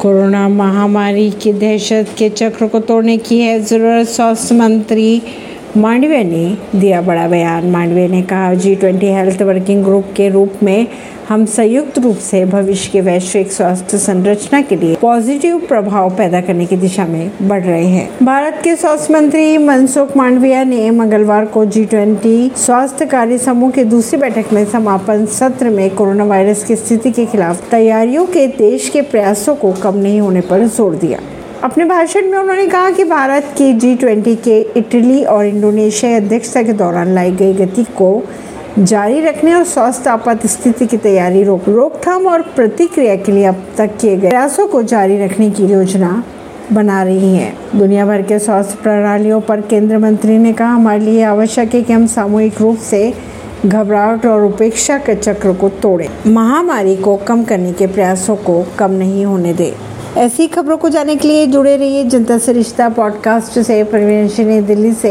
Corona महामारी की दहशत के चक्र को तोड़ने की है ज़रूरत स्वास्थ्य मंत्री मांडविया ने दिया बड़ा बयान। मांडविया ने कहा G twenty health working group के रूप में हम संयुक्त रूप से भविष्य के वैश्विक स्वास्थ्य संरचना के लिए पॉजिटिव प्रभाव पैदा करने की दिशा में बढ़ रहे हैं। भारत के स्वास्थ्य मंत्री मनसुख मांडविया ने मंगलवार को जी ट्वेंटी स्वास्थ्य कार्य समूह की दूसरी बैठक में समापन सत्र में कोरोना वायरस की स्थिति के खिलाफ तैयारियों के देश के प्रयासों को कम नहीं होने पर ज़ोर दिया। अपने भाषण में उन्होंने कहा कि भारत की जी ट्वेंटी के इटली और इंडोनेशिया अध्यक्षता के दौरान लाई गई गति को जारी रखने और स्वास्थ्य आपात स्थिति की तैयारी रोक, रोकथाम और प्रतिक्रिया के लिए अब तक किए गए प्रयासों को जारी रखने की योजना बना रही है। दुनिया भर के स्वास्थ्य प्रणालियों पर केंद्र मंत्री ने कहा, हमारे लिए आवश्यक है कि हम सामूहिक रूप से घबराहट और उपेक्षा के चक्र को तोड़ें। महामारी को कम करने के प्रयासों को कम नहीं होने दें। ऐसी खबरों को जानने के लिए जुड़े रहिए जनता से रिश्ता पॉडकास्ट से, परवीन दिल्ली से।